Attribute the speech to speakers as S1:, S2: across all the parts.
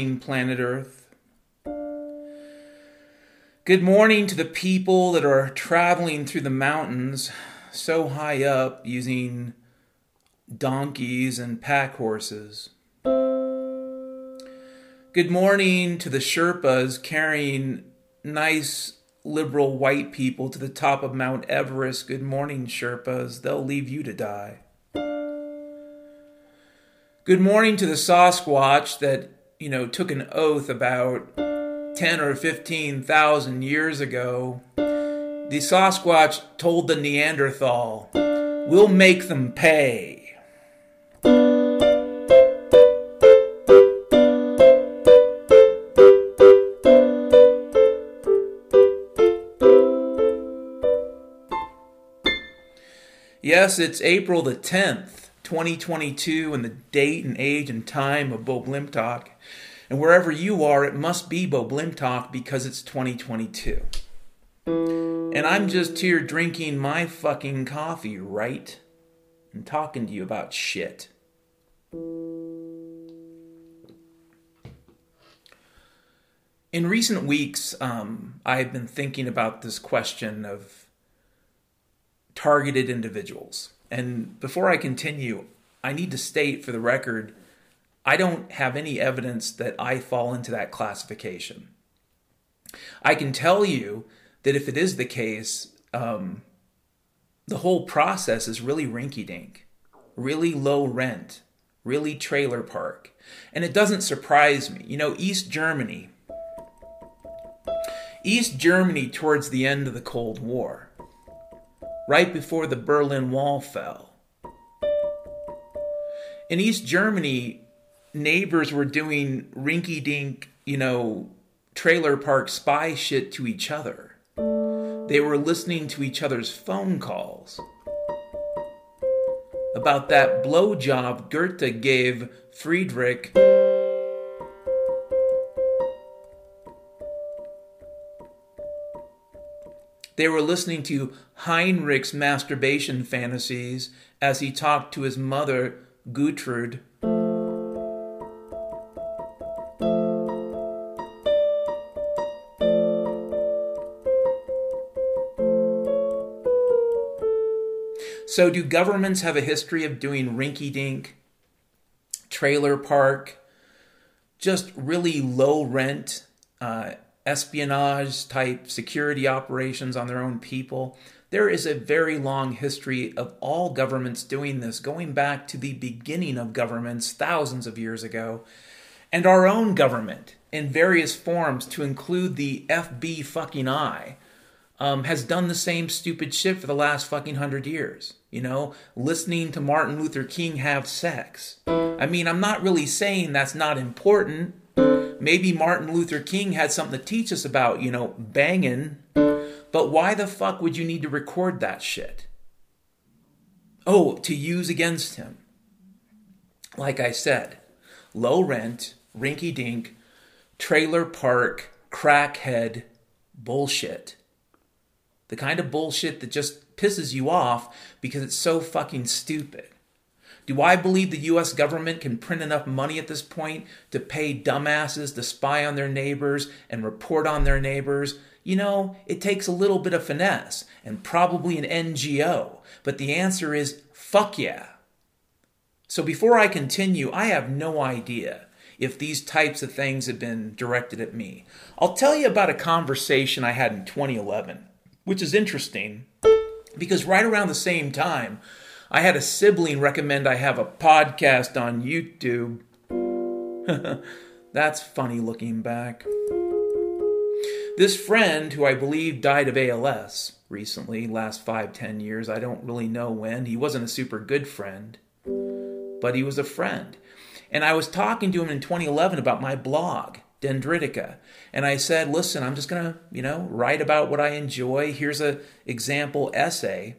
S1: Planet Earth. Good morning to the people that are traveling through the mountains so high up using donkeys and pack horses. Good morning to the Sherpas carrying nice liberal white people to the top of Mount Everest. Good morning, Sherpas. They'll leave you to die. Good morning to the Sasquatch that, you know, took an oath about 10 or 15,000 years ago. The Sasquatch told the Neanderthal, We'll make them pay. Yes, it's April the 10th, 2022, and the date and age and time of Bo Blimp Talk. And wherever you are, it must be Bo Blimp because it's 2022. And I'm just here drinking my fucking coffee, right? And talking to you about shit. In recent weeks, um, I've been thinking about this question of targeted individuals. And before I continue, I need to state for the record I don't have any evidence that I fall into that classification. I can tell you that if it is the case, um, the whole process is really rinky dink, really low rent, really trailer park. And it doesn't surprise me. You know, East Germany, East Germany towards the end of the Cold War, right before the Berlin Wall fell. In East Germany, neighbors were doing rinky dink, you know, trailer park spy shit to each other. They were listening to each other's phone calls about that blowjob Goethe gave Friedrich. They were listening to Heinrich's masturbation fantasies as he talked to his mother, Gertrude. So, do governments have a history of doing rinky dink, trailer park, just really low rent, uh, espionage type security operations on their own people? There is a very long history of all governments doing this, going back to the beginning of governments thousands of years ago, and our own government in various forms, to include the FB fucking I, um, has done the same stupid shit for the last fucking hundred years you know, listening to Martin Luther King have sex. I mean, I'm not really saying that's not important. Maybe Martin Luther King had something to teach us about, you know, banging. But why the fuck would you need to record that shit? Oh, to use against him. Like I said, low rent, rinky dink, trailer park, crackhead bullshit. The kind of bullshit that just pisses you off because it's so fucking stupid. Do I believe the US government can print enough money at this point to pay dumbasses to spy on their neighbors and report on their neighbors? You know, it takes a little bit of finesse and probably an NGO, but the answer is fuck yeah. So before I continue, I have no idea if these types of things have been directed at me. I'll tell you about a conversation I had in 2011, which is interesting because right around the same time, I had a sibling recommend I have a podcast on YouTube. That's funny looking back. This friend, who I believe died of ALS recently, last five, ten years, I don't really know when. He wasn't a super good friend, but he was a friend. And I was talking to him in 2011 about my blog, Dendritica. And I said, listen, I'm just going to, you know, write about what I enjoy. Here's a example essay.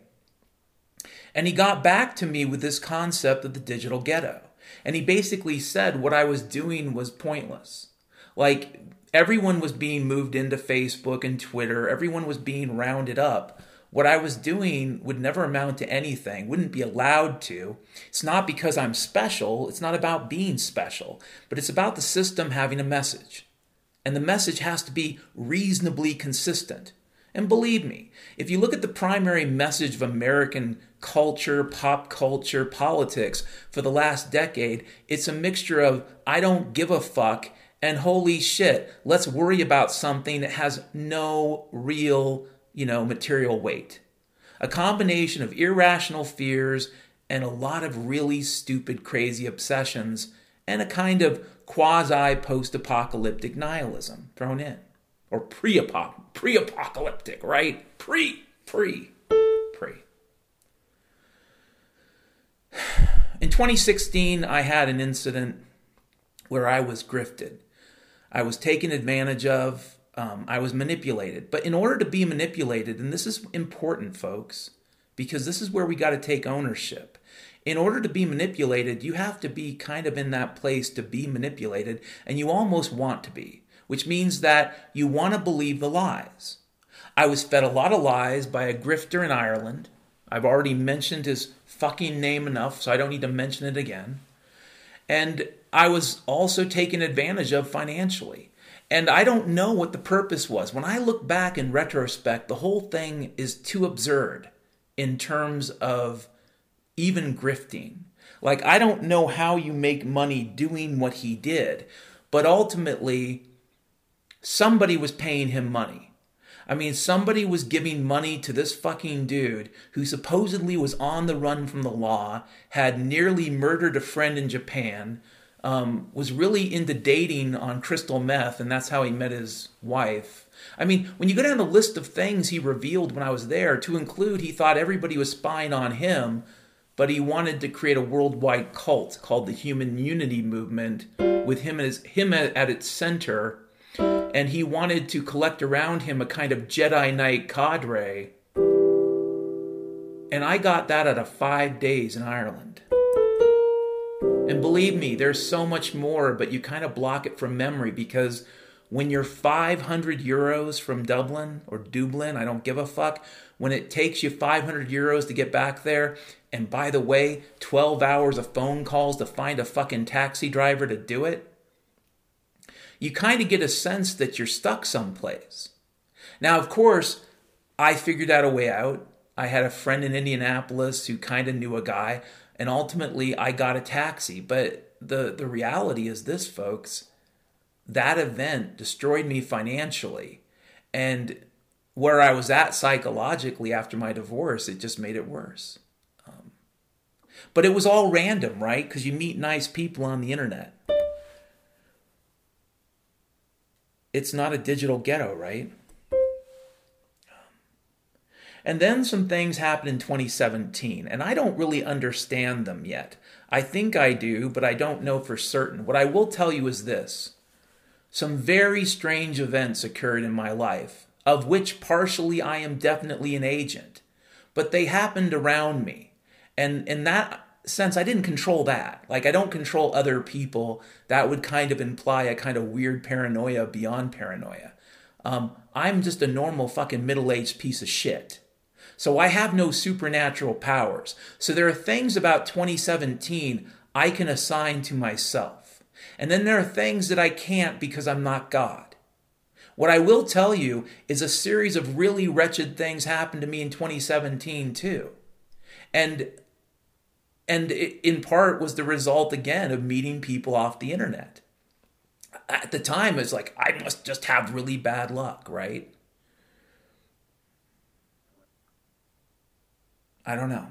S1: And he got back to me with this concept of the digital ghetto. And he basically said what I was doing was pointless. Like everyone was being moved into Facebook and Twitter, everyone was being rounded up. What I was doing would never amount to anything, wouldn't be allowed to. It's not because I'm special, it's not about being special, but it's about the system having a message. And the message has to be reasonably consistent. And believe me, if you look at the primary message of American culture, pop culture, politics for the last decade, it's a mixture of I don't give a fuck and holy shit, let's worry about something that has no real, you know, material weight. A combination of irrational fears and a lot of really stupid, crazy obsessions and a kind of quasi post apocalyptic nihilism thrown in. Or pre apocalyptic, right? Pre, pre, pre. In 2016, I had an incident where I was grifted. I was taken advantage of. Um, I was manipulated. But in order to be manipulated, and this is important, folks, because this is where we got to take ownership. In order to be manipulated, you have to be kind of in that place to be manipulated, and you almost want to be, which means that you want to believe the lies. I was fed a lot of lies by a grifter in Ireland. I've already mentioned his fucking name enough, so I don't need to mention it again. And I was also taken advantage of financially. And I don't know what the purpose was. When I look back in retrospect, the whole thing is too absurd in terms of even grifting. Like, I don't know how you make money doing what he did, but ultimately, somebody was paying him money. I mean, somebody was giving money to this fucking dude who supposedly was on the run from the law, had nearly murdered a friend in Japan, um, was really into dating on crystal meth, and that's how he met his wife. I mean, when you go down the list of things he revealed when I was there, to include he thought everybody was spying on him, but he wanted to create a worldwide cult called the Human Unity Movement with him as him at its center, and he wanted to collect around him a kind of Jedi Knight cadre. And I got that out of five days in Ireland. And believe me, there's so much more, but you kind of block it from memory because when you're 500 euros from Dublin or Dublin, I don't give a fuck, when it takes you 500 euros to get back there, and by the way, 12 hours of phone calls to find a fucking taxi driver to do it, you kind of get a sense that you're stuck someplace. Now, of course, I figured out a way out. I had a friend in Indianapolis who kind of knew a guy and ultimately I got a taxi. But the the reality is this, folks. That event destroyed me financially, and where I was at psychologically after my divorce, it just made it worse. Um, but it was all random, right? Because you meet nice people on the internet. It's not a digital ghetto, right? And then some things happened in 2017, and I don't really understand them yet. I think I do, but I don't know for certain. What I will tell you is this some very strange events occurred in my life, of which partially I am definitely an agent, but they happened around me. And in that sense, I didn't control that. Like, I don't control other people. That would kind of imply a kind of weird paranoia beyond paranoia. Um, I'm just a normal fucking middle aged piece of shit. So I have no supernatural powers. So there are things about 2017 I can assign to myself. And then there are things that I can't because I'm not God. What I will tell you is a series of really wretched things happened to me in 2017 too. And and it, in part was the result again of meeting people off the internet. At the time, it's like I must just have really bad luck, right? I don't know.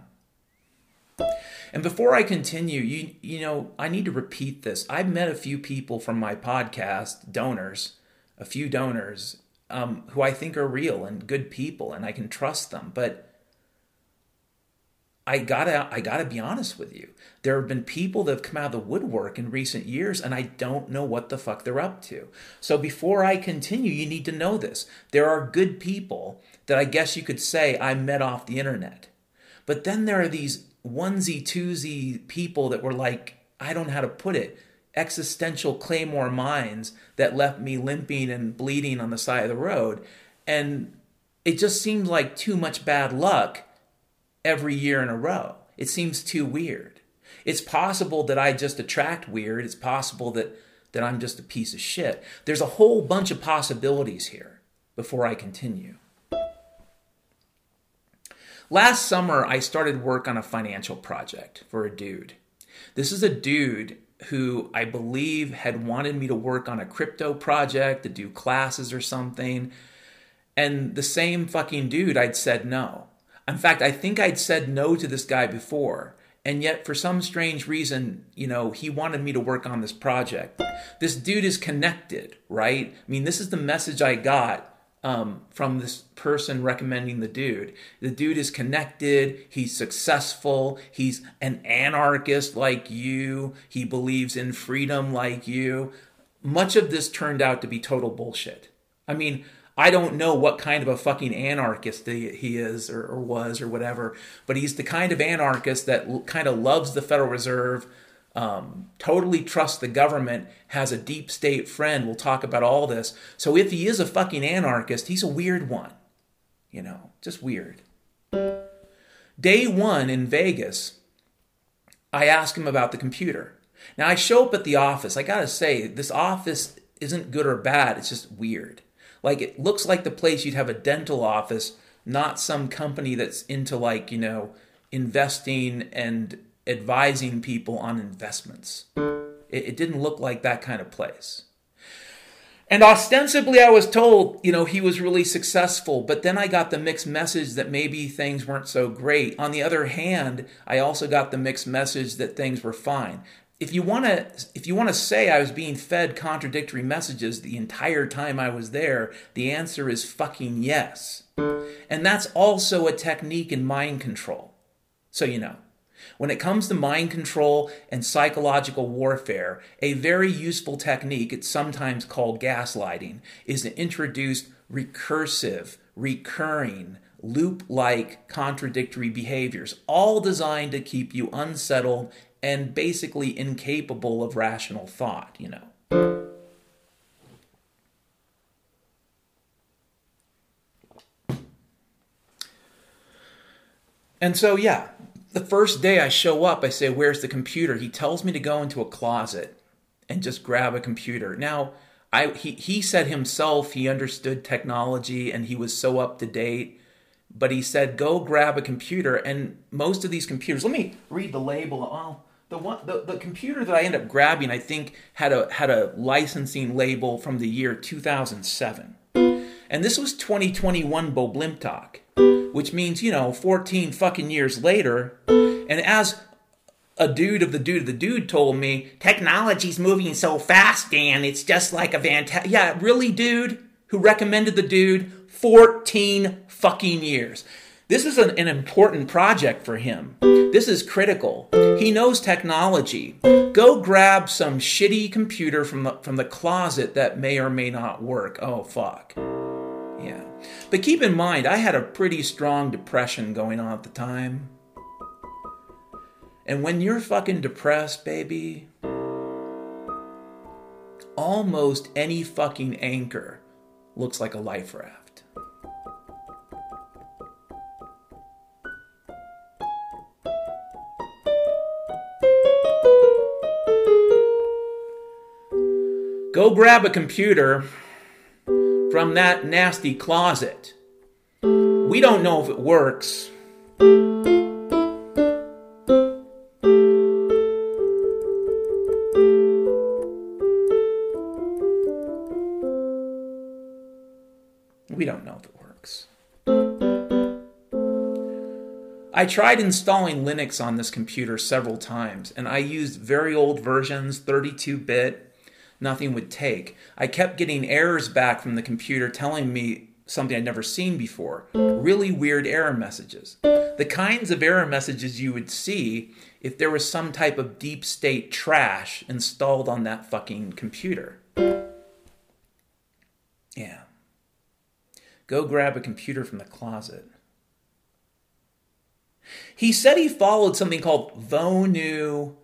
S1: And before I continue, you you know, I need to repeat this. I've met a few people from my podcast, donors, a few donors, um, who I think are real and good people, and I can trust them. But I gotta I gotta be honest with you. There have been people that have come out of the woodwork in recent years, and I don't know what the fuck they're up to. So before I continue, you need to know this. There are good people that I guess you could say I met off the internet. But then there are these onesie twosie people that were like, I don't know how to put it, existential claymore minds that left me limping and bleeding on the side of the road. And it just seemed like too much bad luck every year in a row. It seems too weird. It's possible that I just attract weird. It's possible that, that I'm just a piece of shit. There's a whole bunch of possibilities here before I continue. Last summer, I started work on a financial project for a dude. This is a dude who I believe had wanted me to work on a crypto project, to do classes or something. And the same fucking dude, I'd said no. In fact, I think I'd said no to this guy before. And yet, for some strange reason, you know, he wanted me to work on this project. This dude is connected, right? I mean, this is the message I got um, from this person recommending the dude. The dude is connected. He's successful. He's an anarchist like you. He believes in freedom like you. Much of this turned out to be total bullshit. I mean, I don't know what kind of a fucking anarchist he is or, or was or whatever, but he's the kind of anarchist that kind of loves the Federal Reserve, um, totally trust the government, has a deep state friend. We'll talk about all this. So if he is a fucking anarchist, he's a weird one. You know, just weird. Day one in Vegas, I ask him about the computer. Now I show up at the office. I gotta say, this office isn't good or bad, it's just weird. Like it looks like the place you'd have a dental office, not some company that's into like, you know, investing and advising people on investments. It, it didn't look like that kind of place. And ostensibly, I was told, you know, he was really successful, but then I got the mixed message that maybe things weren't so great. On the other hand, I also got the mixed message that things were fine. If you want to if you want to say I was being fed contradictory messages the entire time I was there, the answer is fucking yes. And that's also a technique in mind control. So you know. When it comes to mind control and psychological warfare, a very useful technique, it's sometimes called gaslighting, is to introduce recursive, recurring, loop like contradictory behaviors, all designed to keep you unsettled and basically incapable of rational thought, you know. And so, yeah, the first day I show up, I say, Where's the computer? He tells me to go into a closet and just grab a computer. Now, I, he, he said himself he understood technology and he was so up to date, but he said, Go grab a computer. And most of these computers, let me read the label. Oh, the one the, the computer that I ended up grabbing, I think, had a had a licensing label from the year 2007. And this was 2021 Boblimtok which means, you know, 14 fucking years later. And as a dude of the dude of the dude told me, technology's moving so fast, Dan, it's just like a fantastic. Yeah, really, dude? Who recommended the dude? 14 fucking years. This is an, an, important project for him. This is critical. He knows technology. Go grab some shitty computer from the, from the closet that may or may not work. Oh, fuck. But keep in mind, I had a pretty strong depression going on at the time. And when you're fucking depressed, baby, almost any fucking anchor looks like a life raft. Go grab a computer from that nasty closet. We don't know if it works. We don't know if it works. I tried installing Linux on this computer several times, and I used very old versions, 32 bit, nothing would take. I kept getting errors back from the computer telling me something I'd never seen before. Really weird error messages. The kinds of error messages you would see if there was some type of deep state trash installed on that fucking computer. Yeah. Go grab a computer from the closet. He said he followed something called VONU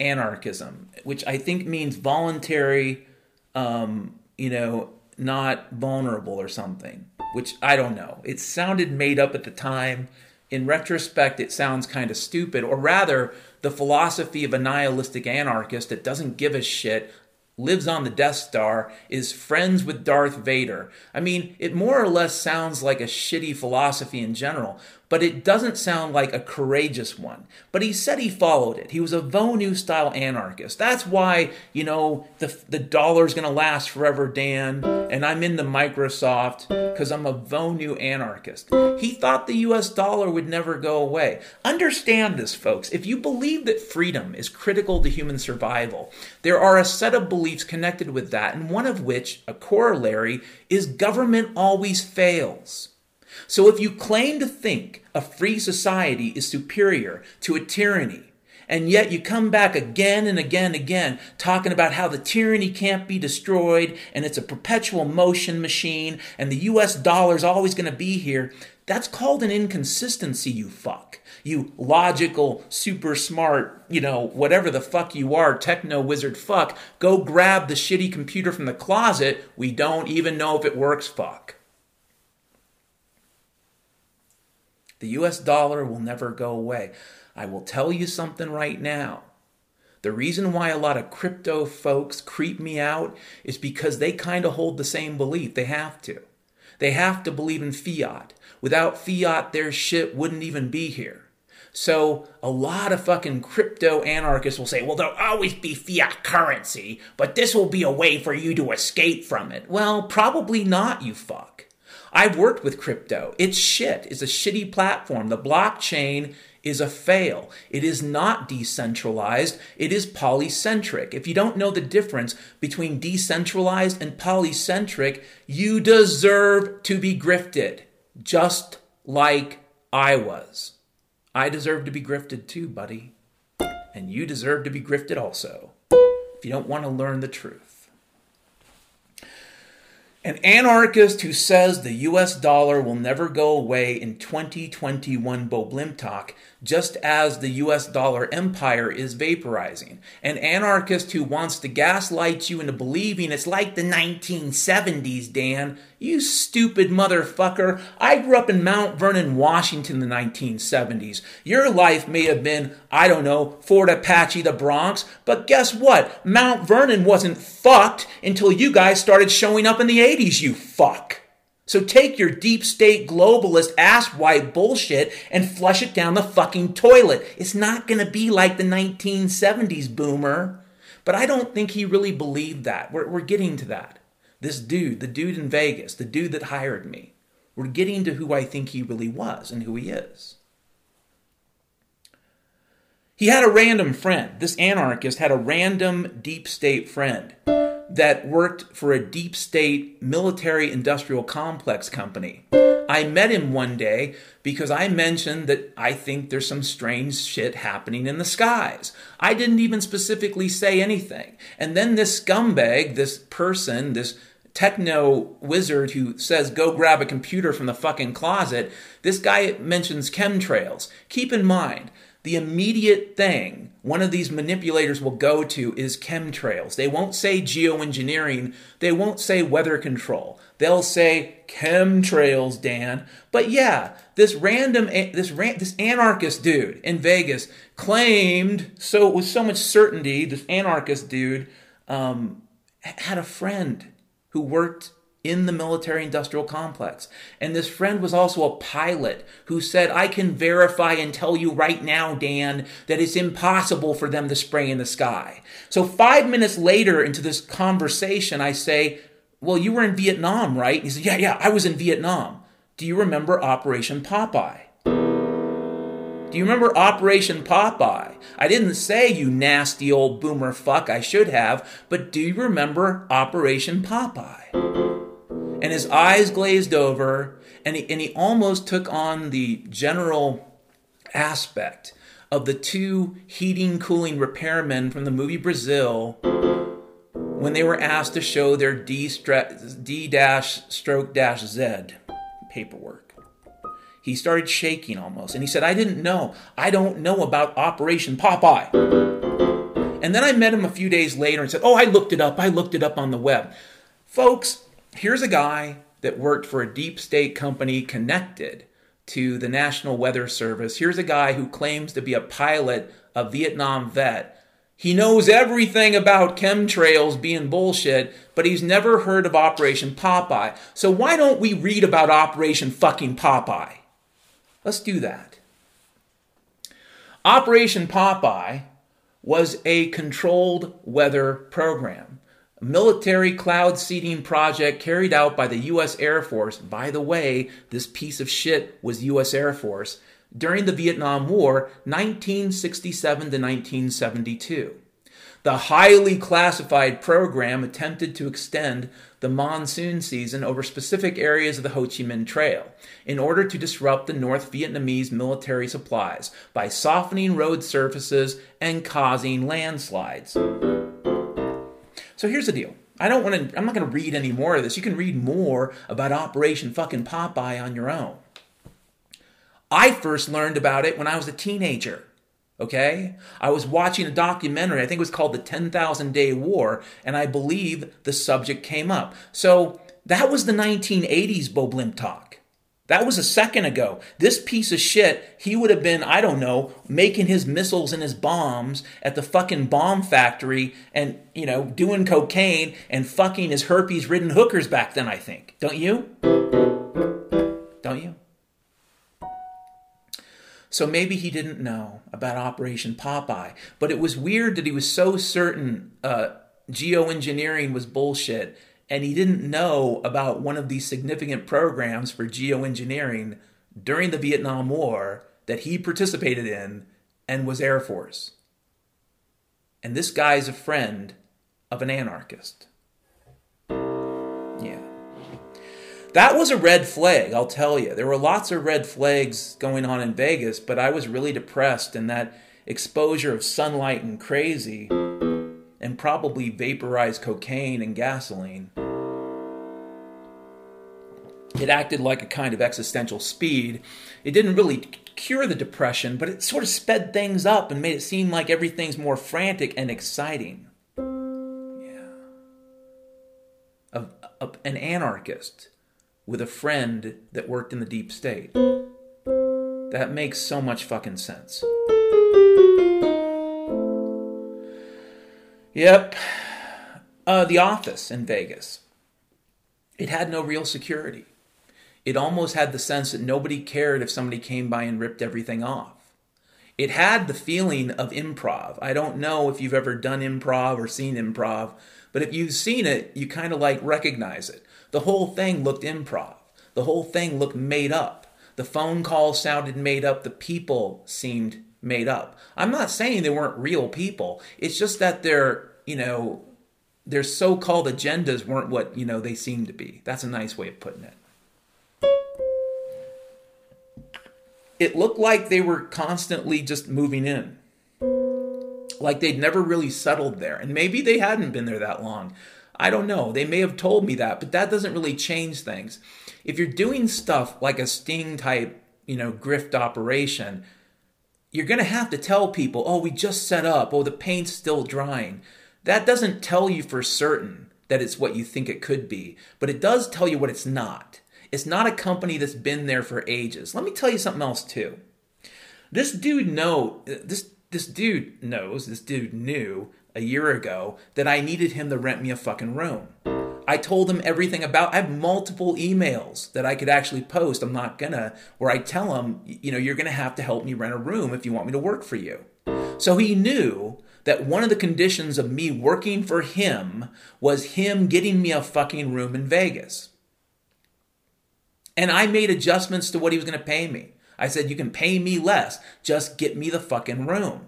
S1: anarchism, which I think means voluntary, um, you know, not vulnerable or something, which I don't know. It sounded made up at the time. In retrospect, it sounds kind of stupid, or rather, the philosophy of a nihilistic anarchist that doesn't give a shit lives on the Death Star, is friends with Darth Vader. I mean, it more or less sounds like a shitty philosophy in general, but it doesn't sound like a courageous one. But he said he followed it. He was a Vonu style anarchist. That's why, you know, the, the dollar's going to last forever, Dan, and I'm in the Microsoft because I'm a Vonu anarchist. He thought the US dollar would never go away. Understand this, folks. If you believe that freedom is critical to human survival, there are a set of beliefs connected with that, and one of which, a corollary, is government always fails. So if you claim to think a free society is superior to a tyranny, and yet you come back again and again and again talking about how the tyranny can't be destroyed and it's a perpetual motion machine and the US dollar is always going to be here, that's called an inconsistency, you fuck. You logical, super smart, you know, whatever the fuck you are, techno wizard fuck, go grab the shitty computer from the closet. We don't even know if it works, fuck. The US dollar will never go away. I will tell you something right now. The reason why a lot of crypto folks creep me out is because they kind of hold the same belief. They have to. They have to believe in fiat. Without fiat, their shit wouldn't even be here. So a lot of fucking crypto anarchists will say, well, there'll always be fiat currency, but this will be a way for you to escape from it. Well, probably not, you fuck. I've worked with crypto. It's shit. It's a shitty platform. The blockchain is a fail. It is not decentralized. It is polycentric. If you don't know the difference between decentralized and polycentric, you deserve to be grifted, just like I was. I deserve to be grifted too, buddy. And you deserve to be grifted also, if you don't want to learn the truth. An anarchist who says the US dollar will never go away in 2021 Boblimtok, just as the US dollar empire is vaporizing. An anarchist who wants to gaslight you into believing it's like the 1970s, Dan. You stupid motherfucker. I grew up in Mount Vernon, Washington in the 1970s. Your life may have been, I don't know, Fort Apache, the Bronx, but guess what? Mount Vernon wasn't fucked until you guys started showing up in the 80s, you fuck. So take your deep state globalist ass white bullshit and flush it down the fucking toilet. It's not to be like the 1970s, boomer. But I don't think he really believed that. We're, we're getting to that. This dude, the dude in Vegas, the dude that hired me, we're getting to who I think he really was and who he is. He had a random friend. This anarchist had a random deep state friend that worked for a deep state military industrial complex company. I met him one day because I mentioned that I think there's some strange shit happening in the skies. I didn't even specifically say anything. And then this scumbag, this person, this techno wizard who says go grab a computer from the fucking closet, this guy mentions chemtrails. Keep in mind, the immediate thing one of these manipulators will go to is chemtrails. They won't say geoengineering, they won't say weather control. They'll say chemtrails, Dan. But yeah, this random this this anarchist dude in Vegas claimed so with so much certainty this anarchist dude um, had a friend who worked in the military industrial complex. And this friend was also a pilot who said, I can verify and tell you right now, Dan, that it's impossible for them to spray in the sky. So five minutes later into this conversation, I say, Well, you were in Vietnam, right? he said, Yeah, yeah, I was in Vietnam. Do you remember Operation Popeye? Do you remember Operation Popeye? I didn't say, you nasty old boomer fuck, I should have, but do you remember Operation Popeye? and his eyes glazed over, and he, and he almost took on the general aspect of the two heating cooling repairmen from the movie Brazil when they were asked to show their D, dash stroke dash Z paperwork. He started shaking almost, and he said, I didn't know. I don't know about Operation Popeye. And then I met him a few days later and said, Oh, I looked it up. I looked it up on the web. Folks, here's a guy that worked for a deep state company connected to the National Weather Service. Here's a guy who claims to be a pilot, a Vietnam vet. He knows everything about chemtrails being bullshit, but he's never heard of Operation Popeye. So why don't we read about Operation fucking Popeye? Let's do that. Operation Popeye was a controlled weather program military cloud seeding project carried out by the U.S. Air Force. By the way, this piece of shit was U.S. Air Force during the Vietnam War, 1967 to 1972. The highly classified program attempted to extend the monsoon season over specific areas of the Ho Chi Minh Trail in order to disrupt the North Vietnamese military supplies by softening road surfaces and causing landslides. So here's the deal. I don't want to, I'm not going to read any more of this. You can read more about Operation fucking Popeye on your own. I first learned about it when I was a teenager. Okay? I was watching a documentary, I think it was called The 10,000 Day War, and I believe the subject came up. So that was the 1980s Bo Blimp talk. That was a second ago. This piece of shit, he would have been, I don't know, making his missiles and his bombs at the fucking bomb factory and, you know, doing cocaine and fucking his herpes ridden hookers back then, I think. Don't you? Don't you? So maybe he didn't know about Operation Popeye, but it was weird that he was so certain uh, geoengineering was bullshit and he didn't know about one of these significant programs for geoengineering during the Vietnam War that he participated in and was Air Force. And this guy's a friend of an anarchist. That was a red flag, I'll tell you. There were lots of red flags going on in Vegas, but I was really depressed, and that exposure of sunlight and crazy and probably vaporized cocaine and gasoline. It acted like a kind of existential speed. It didn't really cure the depression, but it sort of sped things up and made it seem like everything's more frantic and exciting. Yeah. A, a, an anarchist with a friend that worked in the deep state. That makes so much fucking sense. Yep. Uh, the office in Vegas. It had no real security. It almost had the sense that nobody cared if somebody came by and ripped everything off. It had the feeling of improv. I don't know if you've ever done improv or seen improv, but if you've seen it, you kind of like recognize it. The whole thing looked improv. The whole thing looked made up. The phone calls sounded made up. The people seemed made up. I'm not saying they weren't real people. It's just that their, you know, their so-called agendas weren't what, you know, they seemed to be. That's a nice way of putting it. It looked like they were constantly just moving in. Like they'd never really settled there. And maybe they hadn't been there that long. I don't know. They may have told me that, but that doesn't really change things. If you're doing stuff like a sting type, you know, grift operation, you're going to have to tell people, oh, we just set up, oh, the paint's still drying. That doesn't tell you for certain that it's what you think it could be, but it does tell you what it's not. It's not a company that's been there for ages. Let me tell you something else too. This dude know this this dude knows, this dude knew a year ago that I needed him to rent me a fucking room. I told him everything about. I have multiple emails that I could actually post. I'm not gonna, where I tell him, you know, you're gonna have to help me rent a room if you want me to work for you. So he knew that one of the conditions of me working for him was him getting me a fucking room in Vegas. And I made adjustments to what he was gonna pay me. I said, you can pay me less, just get me the fucking room.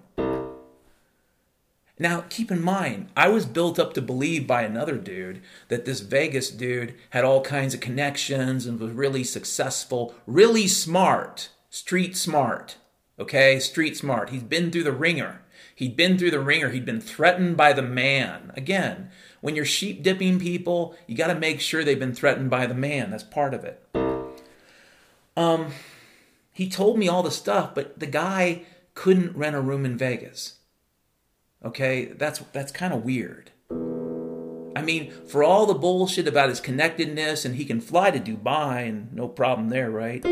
S1: Now, keep in mind, I was built up to believe by another dude that this Vegas dude had all kinds of connections and was really successful, really smart, street smart. Okay, street smart. He's been through the wringer. He'd been through the wringer. He'd been threatened by the man. Again, when you're sheep dipping people, you got to make sure they've been threatened by the man. That's part of it. Um, he told me all the stuff, but the guy couldn't rent a room in Vegas. Okay, that's that's kind of weird. I mean, for all the bullshit about his connectedness and he can fly to Dubai and no problem there, right?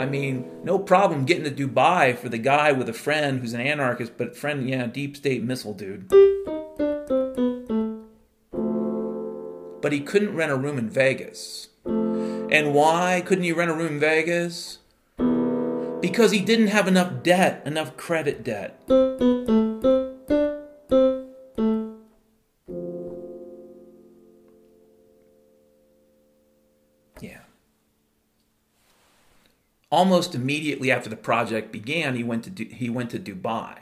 S1: I mean, no problem getting to Dubai for the guy with a friend who's an anarchist, but friend, yeah, deep state missile dude. But he couldn't rent a room in Vegas. And why couldn't he rent a room in Vegas? Because he didn't have enough debt, enough credit debt. Yeah. Almost immediately after the project began, he went to du- he went to Dubai,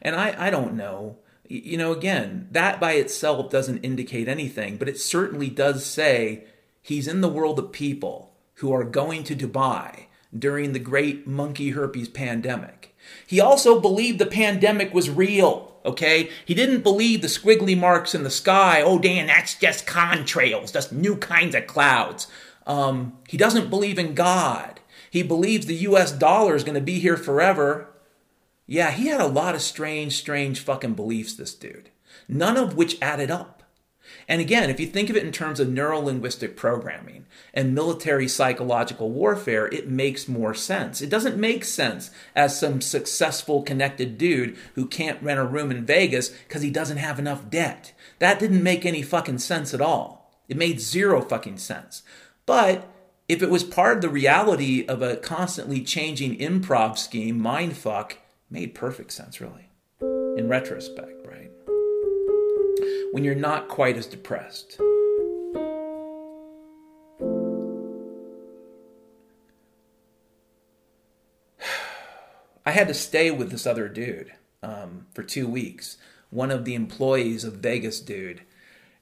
S1: and I I don't know. You know, again, that by itself doesn't indicate anything, but it certainly does say he's in the world of people who are going to Dubai during the great monkey herpes pandemic. He also believed the pandemic was real, okay? He didn't believe the squiggly marks in the sky. Oh, Dan, that's just contrails, just new kinds of clouds. Um, he doesn't believe in God. He believes the US dollar is going to be here forever. Yeah, he had a lot of strange, strange fucking beliefs, this dude, none of which added up. And again, if you think of it in terms of neuro linguistic programming and military psychological warfare, it makes more sense. It doesn't make sense as some successful, connected dude who can't rent a room in Vegas because he doesn't have enough debt. That didn't make any fucking sense at all. It made zero fucking sense. But if it was part of the reality of a constantly changing improv scheme, mindfuck made perfect sense, really, in retrospect? When you're not quite as depressed. I had to stay with this other dude um, for two weeks, one of the employees of Vegas dude.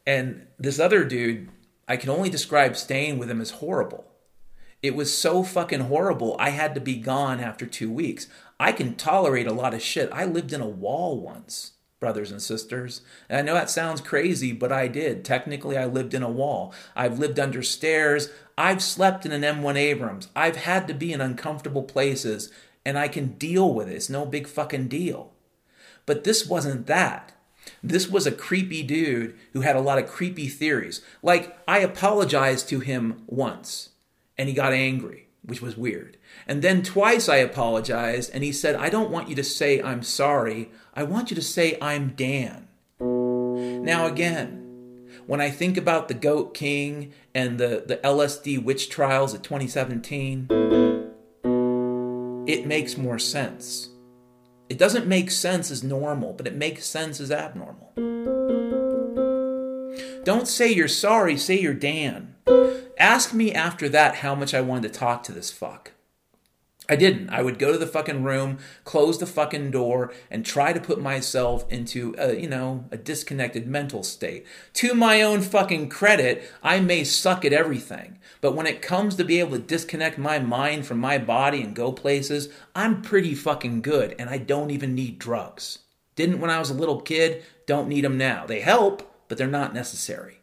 S1: And this other dude, I can only describe staying with him as horrible. It was so fucking horrible. I had to be gone after two weeks. I can tolerate a lot of shit. I lived in a wall once, brothers and sisters. And I know that sounds crazy, but I did. Technically, I lived in a wall. I've lived under stairs. I've slept in an M1 Abrams. I've had to be in uncomfortable places, and I can deal with it. It's no big fucking deal. But this wasn't that. This was a creepy dude who had a lot of creepy theories. Like, I apologized to him once and he got angry, which was weird. And then twice I apologized, and he said, I don't want you to say I'm sorry. I want you to say I'm Dan. Now, again, when I think about the Goat King and the, the LSD witch trials of 2017, it makes more sense. It doesn't make sense as normal, but it makes sense as abnormal. Don't say you're sorry, say you're Dan. Ask me after that how much I wanted to talk to this fuck. I didn't. I would go to the fucking room, close the fucking door, and try to put myself into a, you know, a disconnected mental state. To my own fucking credit, I may suck at everything, but when it comes to be able to disconnect my mind from my body and go places, I'm pretty fucking good, and I don't even need drugs. Didn't when I was a little kid, don't need them now. They help, but they're not necessary.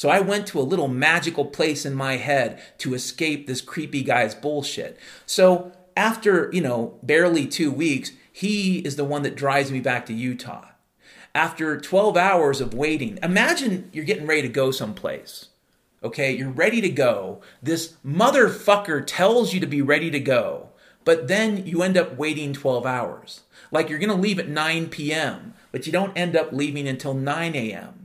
S1: So I went to a little magical place in my head to escape this creepy guy's bullshit. So after, you know, barely two weeks, he is the one that drives me back to Utah. After 12 hours of waiting, imagine you're getting ready to go someplace. Okay, you're ready to go. This motherfucker tells you to be ready to go, but then you end up waiting 12 hours. Like you're gonna leave at 9 p.m., but you don't end up leaving until 9 a.m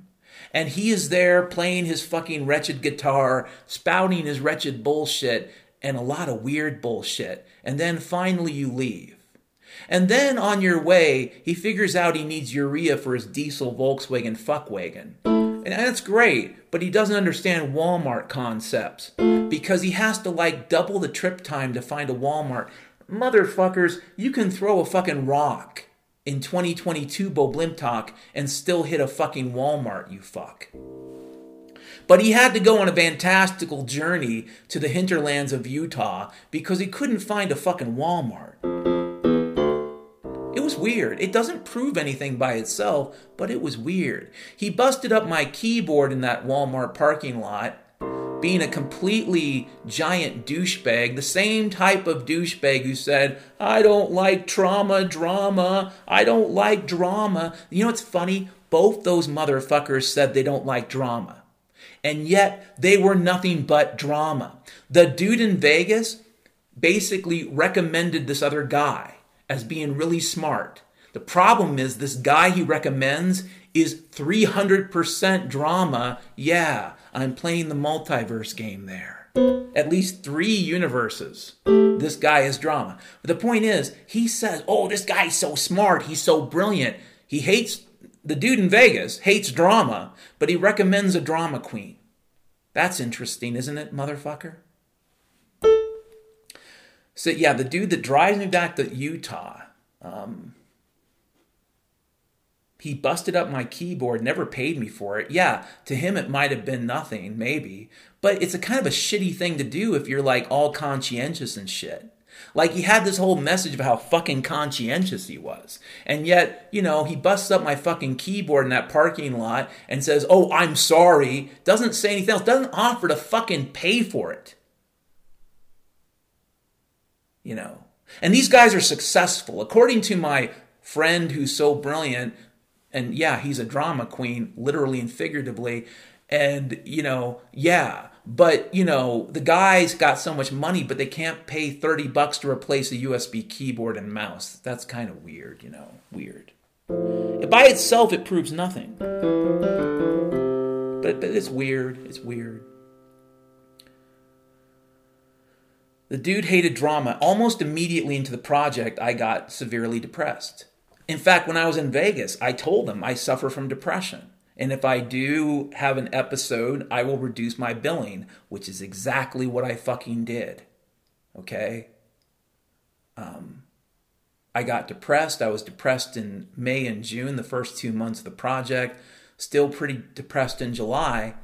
S1: and he is there playing his fucking wretched guitar, spouting his wretched bullshit and a lot of weird bullshit. And then finally you leave. And then on your way, he figures out he needs urea for his diesel Volkswagen fuckwagon. And that's great, but he doesn't understand Walmart concepts because he has to like double the trip time to find a Walmart. Motherfuckers, you can throw a fucking rock in 2022 Bo Boblimtok and still hit a fucking Walmart, you fuck. But he had to go on a fantastical journey to the hinterlands of Utah because he couldn't find a fucking Walmart. It was weird. It doesn't prove anything by itself, but it was weird. He busted up my keyboard in that Walmart parking lot being a completely giant douchebag, the same type of douchebag who said, I don't like trauma, drama, I don't like drama. You know what's funny? both those motherfuckers said they don't like drama. And yet they were nothing but drama. The dude in Vegas basically recommended this other guy as being really smart. The problem is this guy he recommends is 300% drama. Yeah, I'm playing the multiverse game there. At least three universes. This guy is drama. But the point is, he says, oh, this guy's so smart. He's so brilliant. He hates, the dude in Vegas hates drama, but he recommends a drama queen. That's interesting, isn't it, motherfucker? So, yeah, the dude that drives me back to Utah, um, he busted up my keyboard, never paid me for it. Yeah, to him it might have been nothing, maybe. But it's a kind of a shitty thing to do if you're like all conscientious and shit. Like he had this whole message of how fucking conscientious he was. And yet, you know, he busts up my fucking keyboard in that parking lot and says, Oh, I'm sorry. Doesn't say anything else. Doesn't offer to fucking pay for it. You know. And these guys are successful. According to my friend who's so brilliant, and yeah, he's a drama queen, literally and figuratively. And, you know, yeah, but, you know, the guy's got so much money, but they can't pay 30 bucks to replace a USB keyboard and mouse. That's kind of weird, you know, weird. By itself, it proves nothing. But, but it's weird. It's weird. The dude hated drama. Almost immediately into the project, I got severely depressed. In fact, when I was in Vegas, I told them I suffer from depression. And if I do have an episode, I will reduce my billing, which is exactly what I fucking did. Okay? Um, I got depressed. I was depressed in May and June, the first two months of the project. Still pretty depressed in July.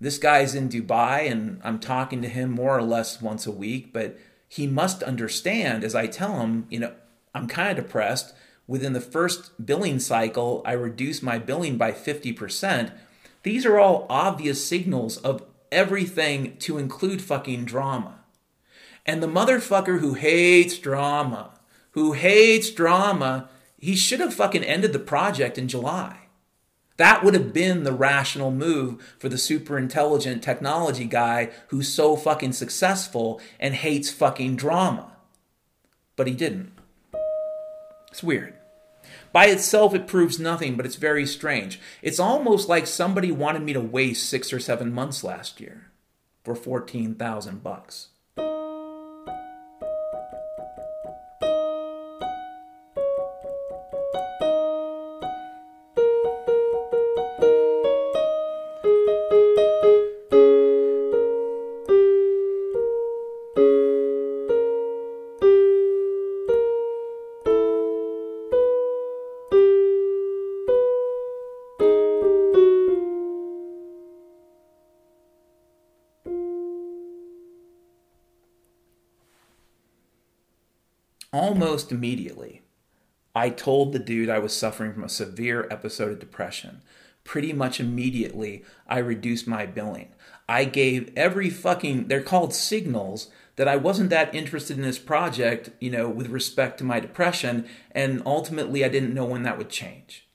S1: This guy's in Dubai, and I'm talking to him more or less once a week, but he must understand as I tell him, you know, I'm kind of depressed within the first billing cycle, I reduce my billing by 50%. These are all obvious signals of everything to include fucking drama. And the motherfucker who hates drama, who hates drama, he should have fucking ended the project in July. That would have been the rational move for the super intelligent technology guy who's so fucking successful and hates fucking drama. But he didn't. It's weird. By itself, it proves nothing, but it's very strange. It's almost like somebody wanted me to waste six or seven months last year for 14,000 bucks. Immediately, I told the dude I was suffering from a severe episode of depression. Pretty much immediately, I reduced my billing. I gave every fucking, they're called signals, that I wasn't that interested in this project, you know, with respect to my depression, and ultimately I didn't know when that would change.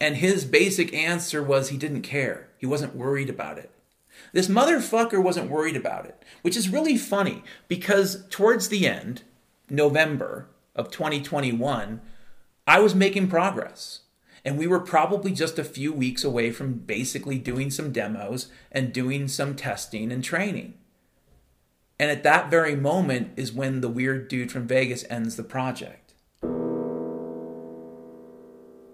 S1: And his basic answer was he didn't care. He wasn't worried about it. This motherfucker wasn't worried about it, which is really funny because towards the end, November of 2021, I was making progress. And we were probably just a few weeks away from basically doing some demos and doing some testing and training. And at that very moment is when the weird dude from Vegas ends the project.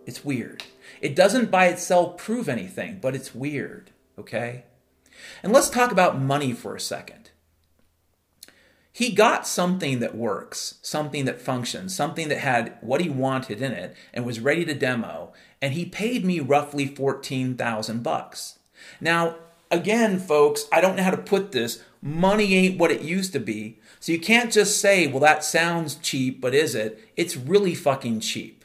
S1: It's weird. It doesn't by itself prove anything, but it's weird, okay? And let's talk about money for a second he got something that works, something that functions, something that had what he wanted in it and was ready to demo, and he paid me roughly 14,000 bucks. Now, again, folks, I don't know how to put this. Money ain't what it used to be. So you can't just say, well, that sounds cheap, but is it? It's really fucking cheap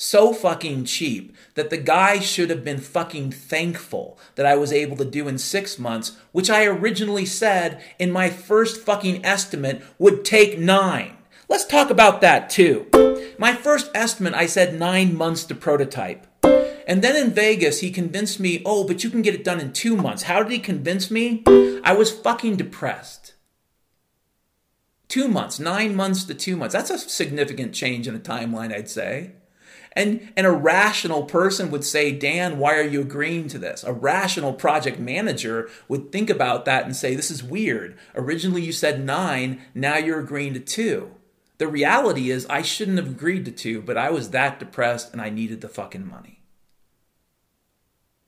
S1: so fucking cheap that the guy should have been fucking thankful that I was able to do in six months, which I originally said in my first fucking estimate would take nine. Let's talk about that too. My first estimate, I said nine months to prototype. And then in Vegas, he convinced me, oh, but you can get it done in two months. How did he convince me? I was fucking depressed. Two months, nine months to two months. That's a significant change in a timeline, I'd say. And, and a rational person would say, Dan, why are you agreeing to this? A rational project manager would think about that and say, this is weird. Originally you said nine, now you're agreeing to two. The reality is, I shouldn't have agreed to two, but I was that depressed and I needed the fucking money.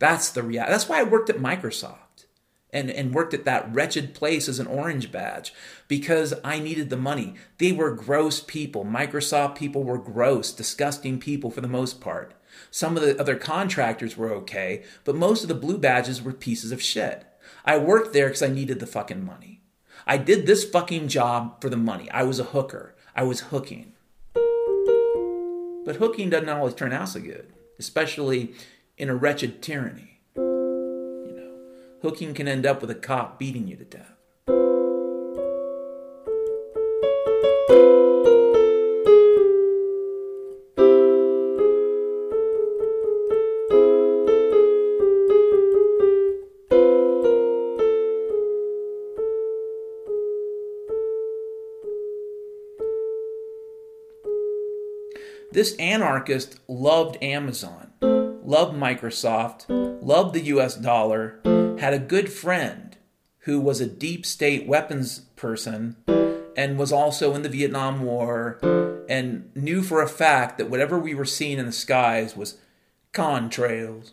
S1: That's the reality. That's why I worked at Microsoft and, and worked at that wretched place as an orange badge because I needed the money. They were gross people. Microsoft people were gross, disgusting people for the most part. Some of the other contractors were okay, but most of the blue badges were pieces of shit. I worked there because I needed the fucking money. I did this fucking job for the money. I was a hooker. I was hooking. But hooking doesn't always turn out so good, especially in a wretched tyranny hooking can end up with a cop beating you to death. This anarchist loved Amazon, loved Microsoft, loved the US dollar, had a good friend who was a deep state weapons person and was also in the Vietnam War and knew for a fact that whatever we were seeing in the skies was contrails.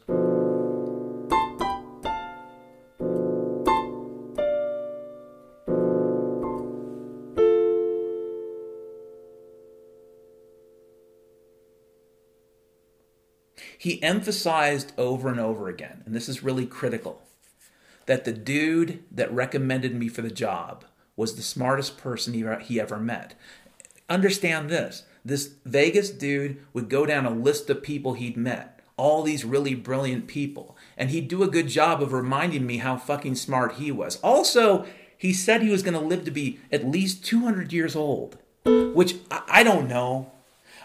S1: He emphasized over and over again, and this is really critical that the dude that recommended me for the job was the smartest person he, he ever met. Understand this this Vegas dude would go down a list of people he'd met, all these really brilliant people, and he'd do a good job of reminding me how fucking smart he was. Also, he said he was going to live to be at least 200 years old, which I, I don't know.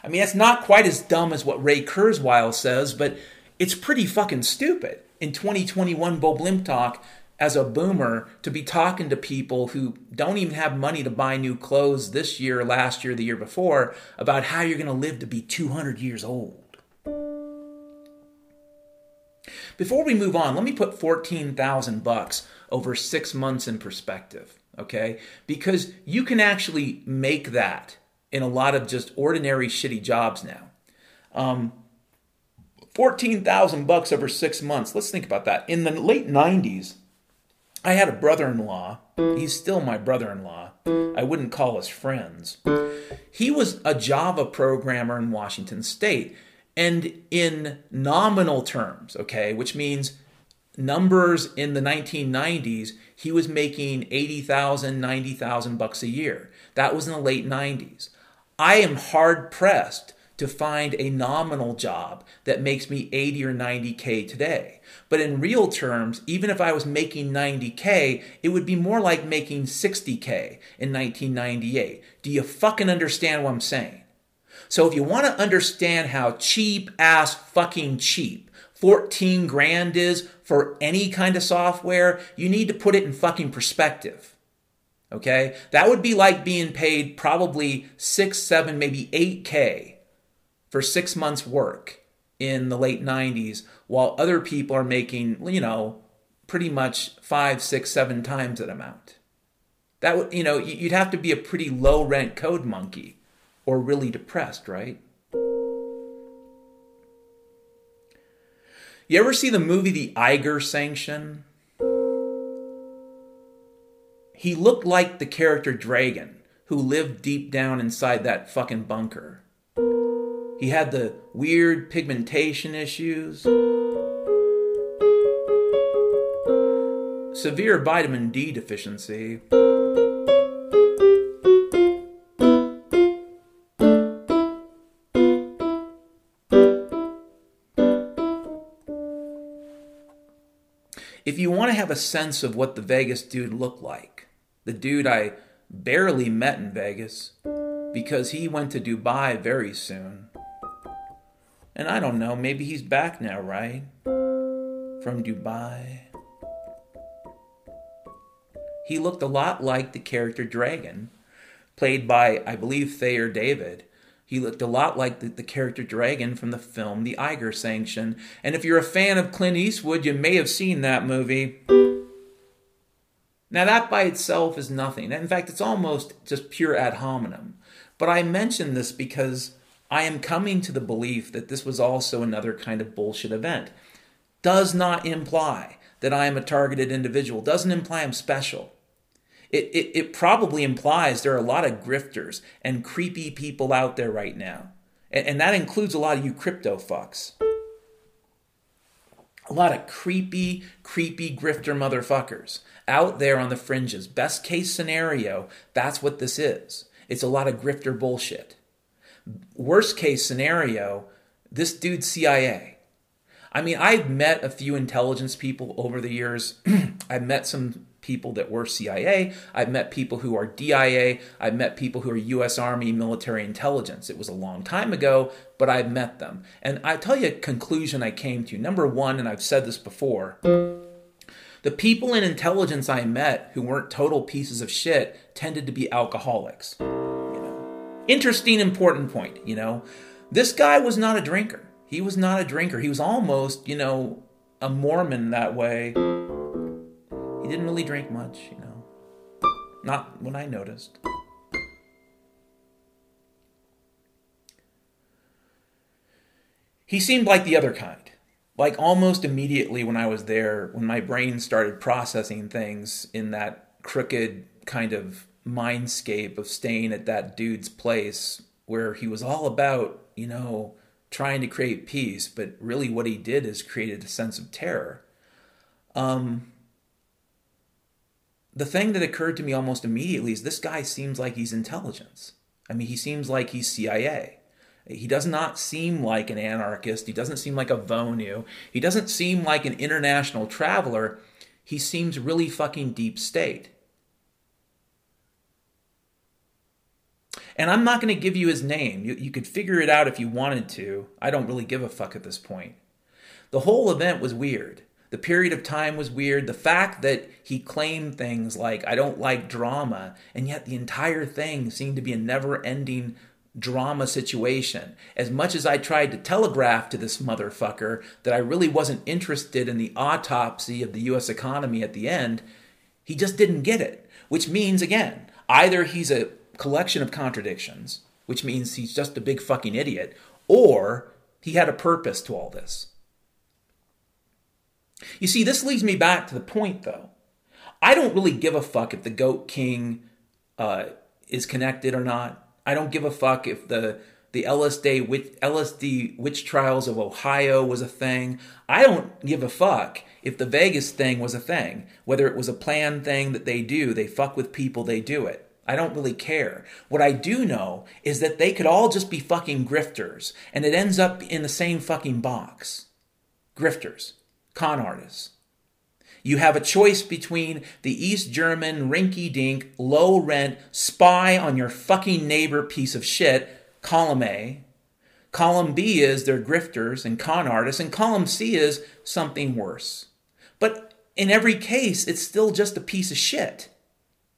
S1: I mean, it's not quite as dumb as what Ray Kurzweil says, but it's pretty fucking stupid in 2021 Bo Blimp talk as a boomer to be talking to people who don't even have money to buy new clothes this year, last year, the year before about how you're going to live to be 200 years old. Before we move on, let me put 14,000 bucks over 6 months in perspective, okay? Because you can actually make that in a lot of just ordinary shitty jobs now. Um, 14,000 bucks over 6 months. Let's think about that. In the late 90s, I had a brother-in-law. He's still my brother-in-law. I wouldn't call us friends. He was a Java programmer in Washington state and in nominal terms, okay, which means numbers in the 1990s, he was making 80,000, 90,000 bucks a year. That was in the late 90s. I am hard pressed to find a nominal job that makes me 80 or 90K today. But in real terms, even if I was making 90K, it would be more like making 60K in 1998. Do you fucking understand what I'm saying? So if you want to understand how cheap ass fucking cheap 14 grand is for any kind of software, you need to put it in fucking perspective. Okay? That would be like being paid probably 6, 7, maybe 8K for six months' work in the late 90s, while other people are making, you know, pretty much five, six, seven times that amount. That would, you know, you'd have to be a pretty low rent code monkey or really depressed, right? You ever see the movie The Eiger Sanction? He looked like the character Dragon, who lived deep down inside that fucking bunker. He had the weird pigmentation issues, severe vitamin D deficiency. If you want to have a sense of what the Vegas dude looked like, the dude I barely met in Vegas because he went to Dubai very soon. And I don't know, maybe he's back now, right? From Dubai. He looked a lot like the character Dragon, played by, I believe, Thayer David. He looked a lot like the, the, character Dragon from the film The Eiger Sanction. And if you're a fan of Clint Eastwood, you may have seen that movie. Now, that by itself is nothing. In fact, it's almost just pure ad hominem. But I mention this because I am coming to the belief that this was also another kind of bullshit event. Does not imply that I am a targeted individual, doesn't imply I'm special. It, it, it probably implies there are a lot of grifters and creepy people out there right now. And, and that includes a lot of you crypto fucks. A lot of creepy, creepy grifter motherfuckers out there on the fringes. Best case scenario, that's what this is. It's a lot of grifter bullshit. Worst case scenario, this dude's CIA. I mean, I've met a few intelligence people over the years. I've met some people that were CIA. I've met people who are DIA. I've met people who are U.S. Army military intelligence. It was a long time ago, but I've met them. And I tell you a conclusion I came to. Number one, and I've said this before. The people in intelligence I met who weren't total pieces of shit tended to be alcoholics. Interesting, important point, you know. This guy was not a drinker. He was not a drinker. He was almost, you know, a Mormon that way he didn't really drink much, you know. Not when I noticed. He seemed like the other kind. Like almost immediately when I was there, when my brain started processing things in that crooked kind of mindscape of staying at that dude's place where he was all about, you know, trying to create peace, but really what he did is created a sense of terror. Um, the thing that occurred to me almost immediately is this guy seems like he's intelligence. I mean, he seems like he's CIA. He does not seem like an anarchist. He doesn't seem like a Vonu. He doesn't seem like an international traveler. He seems really fucking deep state. And I'm not going to give you his name. You, you could figure it out if you wanted to. I don't really give a fuck at this point. The whole event was weird. The period of time was weird. The fact that he claimed things like, I don't like drama, and yet the entire thing seemed to be a never ending drama situation. As much as I tried to telegraph to this motherfucker that I really wasn't interested in the autopsy of the US economy at the end, he just didn't get it. Which means, again, either he's a collection of contradictions, which means he's just a big fucking idiot, or he had a purpose to all this. You see, this leads me back to the point, though. I don't really give a fuck if the Goat King uh, is connected or not. I don't give a fuck if the the LSD witch, LSD witch trials of Ohio was a thing. I don't give a fuck if the Vegas thing was a thing. Whether it was a planned thing that they do, they fuck with people, they do it. I don't really care. What I do know is that they could all just be fucking grifters, and it ends up in the same fucking box. Grifters con artists. You have a choice between the East German rinky dink, low rent, spy on your fucking neighbor piece of shit, column A. Column B is they're grifters and con artists, and column C is something worse. But in every case, it's still just a piece of shit.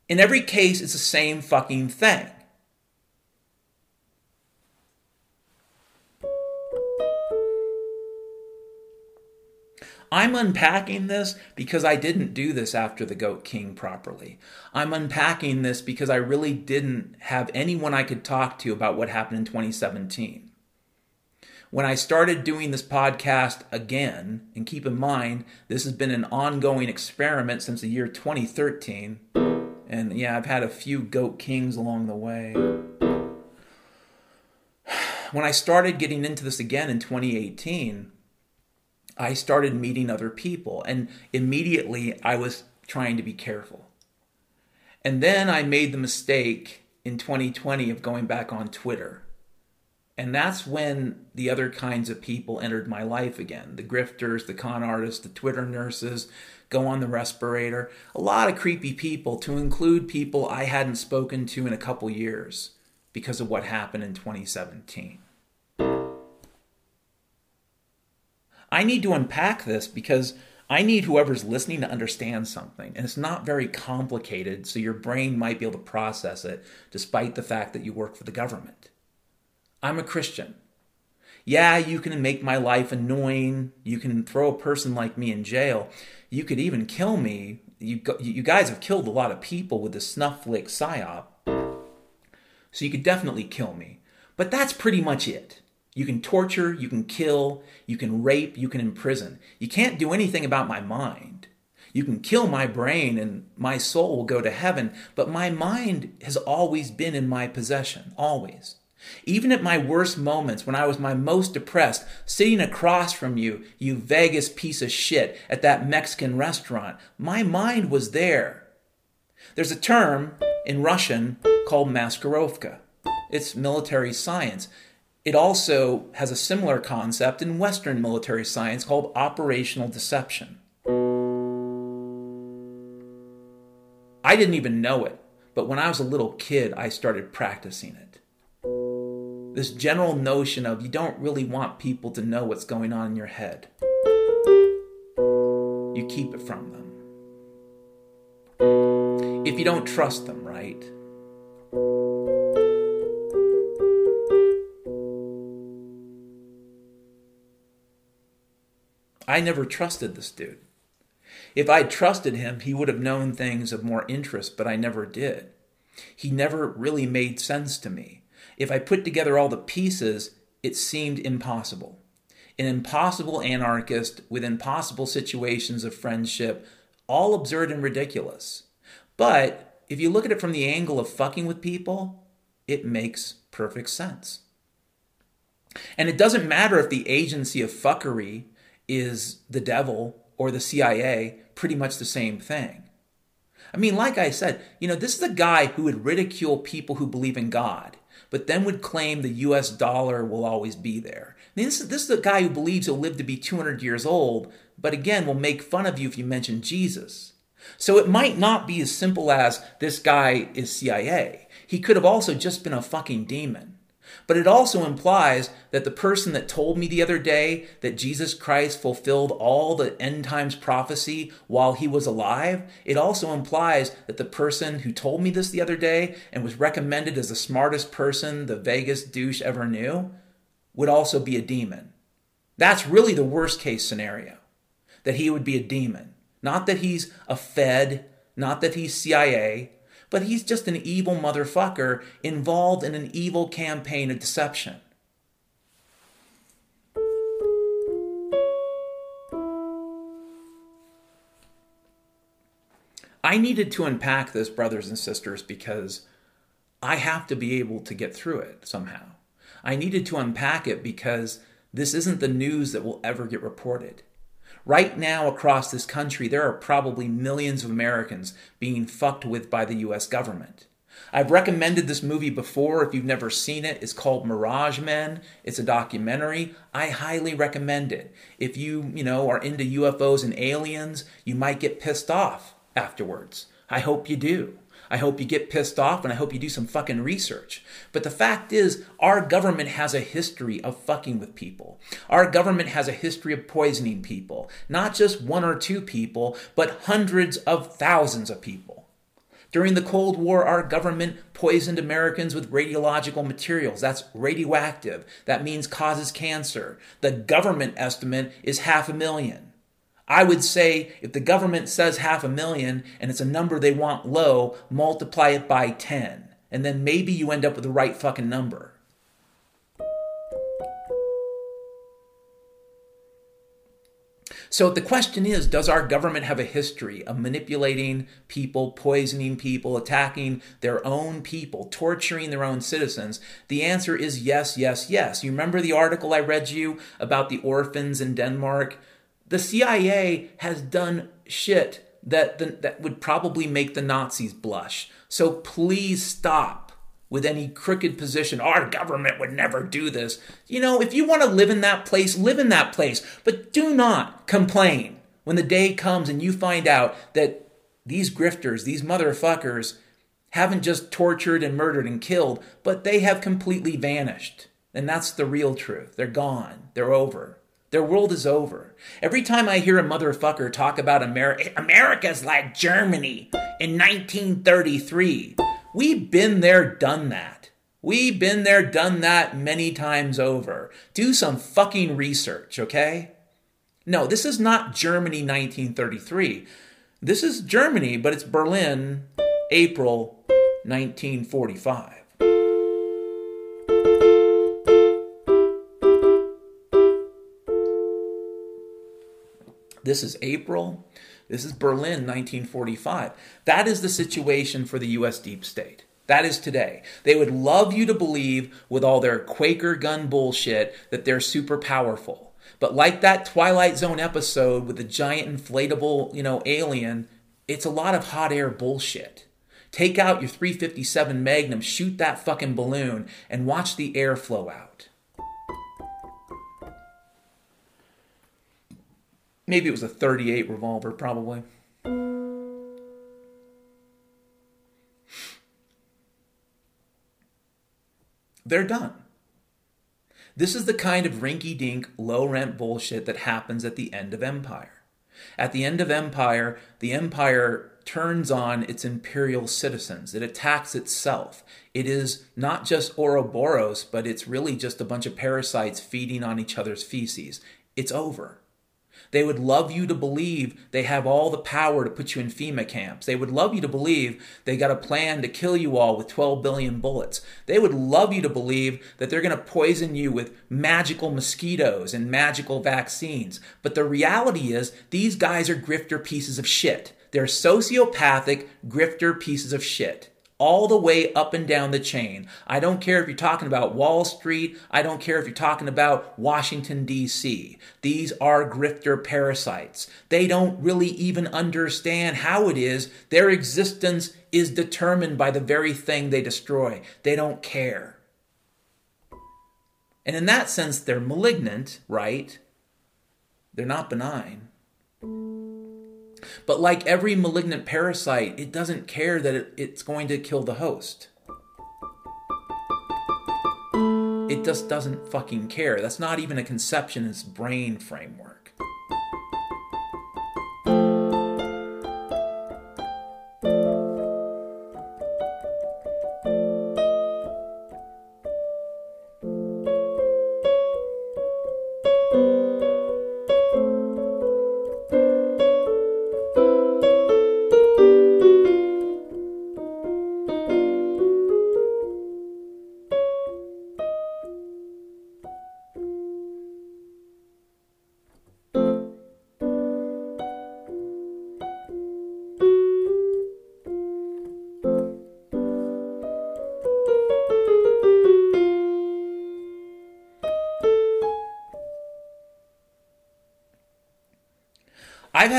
S1: In every case, it's the same fucking thing. I'm unpacking this because I didn't do this after the Goat King properly. I'm unpacking this because I really didn't have anyone I could talk to about what happened in 2017. When I started doing this podcast again, and keep in mind, this has been an ongoing experiment since the year 2013, and yeah, I've had a few Goat Kings along the way. When I started getting into this again in 2018, I started meeting other people, and immediately I was trying to be careful. And then I made the mistake in 2020 of going back on Twitter. And that's when the other kinds of people entered my life again the grifters, the con artists, the Twitter nurses, go on the respirator. A lot of creepy people, to include people I hadn't spoken to in a couple years because of what happened in 2017. I need to unpack this because I need whoever's listening to understand something. And it's not very complicated, so your brain might be able to process it despite the fact that you work for the government. I'm a Christian. Yeah, you can make my life annoying. You can throw a person like me in jail. You could even kill me. You, you guys have killed a lot of people with the Snowflake PSYOP. So you could definitely kill me. But that's pretty much it. You can torture, you can kill, you can rape, you can imprison. You can't do anything about my mind. You can kill my brain and my soul will go to heaven, but my mind has always been in my possession, always. Even at my worst moments, when I was my most depressed, sitting across from you, you Vegas piece of shit, at that Mexican restaurant, my mind was there. There's a term in Russian called maskirovka. It's military science. It also has a similar concept in Western military science called operational deception. I didn't even know it, but when I was a little kid, I started practicing it. This general notion of you don't really want people to know what's going on in your head, you keep it from them. If you don't trust them, right? I never trusted this dude. If I'd trusted him, he would have known things of more interest, but I never did. He never really made sense to me. If I put together all the pieces, it seemed impossible. An impossible anarchist with impossible situations of friendship, all absurd and ridiculous. But if you look at it from the angle of fucking with people, it makes perfect sense. And it doesn't matter if the agency of fuckery is the devil or the CIA pretty much the same thing. I mean, like I said, you know, this is a guy who would ridicule people who believe in God, but then would claim the US dollar will always be there. I mean, this, is, this is a guy who believes he'll live to be 200 years old, but again, will make fun of you if you mention Jesus. So it might not be as simple as this guy is CIA. He could have also just been a fucking demon. But it also implies that the person that told me the other day that Jesus Christ fulfilled all the end times prophecy while he was alive, it also implies that the person who told me this the other day and was recommended as the smartest person the Vegas douche ever knew would also be a demon. That's really the worst case scenario that he would be a demon. Not that he's a Fed, not that he's CIA, but he's just an evil motherfucker involved in an evil campaign of deception. I needed to unpack this, brothers and sisters, because I have to be able to get through it somehow. I needed to unpack it because this isn't the news that will ever get reported. Right now, across this country, there are probably millions of Americans being fucked with by the US government. I've recommended this movie before. If you've never seen it, it's called Mirage Men. It's a documentary. I highly recommend it. If you, you know, are into UFOs and aliens, you might get pissed off afterwards. I hope you do. I hope you get pissed off and I hope you do some fucking research. But the fact is, our government has a history of fucking with people. Our government has a history of poisoning people. Not just one or two people, but hundreds of thousands of people. During the Cold War, our government poisoned Americans with radiological materials. That's radioactive. That means causes cancer. The government estimate is half a million. I would say if the government says half a million and it's a number they want low, multiply it by 10. And then maybe you end up with the right fucking number. So the question is Does our government have a history of manipulating people, poisoning people, attacking their own people, torturing their own citizens? The answer is yes, yes, yes. You remember the article I read you about the orphans in Denmark? The CIA has done shit that the, that would probably make the Nazis blush. So please stop with any crooked position. Our government would never do this. You know, if you want to live in that place, live in that place, but do not complain when the day comes and you find out that these grifters, these motherfuckers, haven't just tortured and murdered and killed, but they have completely vanished. And that's the real truth. They're gone. They're over. Their world is over. Every time I hear a motherfucker talk about America, America's like Germany in 1933. We've been there, done that. We've been there, done that many times over. Do some fucking research, okay? No, this is not Germany 1933. This is Germany, but it's Berlin, April 1945. This is April. This is Berlin, 1945. That is the situation for the U.S. deep state. That is today. They would love you to believe, with all their Quaker gun bullshit, that they're super powerful. But like that Twilight Zone episode with the giant inflatable, you know, alien, it's a lot of hot air bullshit. Take out your 357 Magnum, shoot that fucking balloon, and watch the air flow out. Maybe it was a 38 revolver, probably. They're done. This is the kind of rinky dink, low rent bullshit that happens at the end of Empire. At the end of Empire, the Empire turns on its imperial citizens. It attacks itself. It is not just Ouroboros, but it's really just a bunch of parasites feeding on each other's feces. It's over. They would love you to believe they have all the power to put you in FEMA camps. They would love you to believe they got a plan to kill you all with 12 billion bullets. They would love you to believe that they're going to poison you with magical mosquitoes and magical vaccines. But the reality is, these guys are grifter pieces of shit. They're sociopathic grifter pieces of shit all the way up and down the chain. I don't care if you're talking about Wall Street. I don't care if you're talking about Washington, D.C. These are grifter parasites. They don't really even understand how it is their existence is determined by the very thing they destroy. They don't care. And in that sense, they're malignant, right? They're not benign. But like every malignant parasite, it doesn't care that it, it's going to kill the host. It just doesn't fucking care. That's not even a conception its brain framework.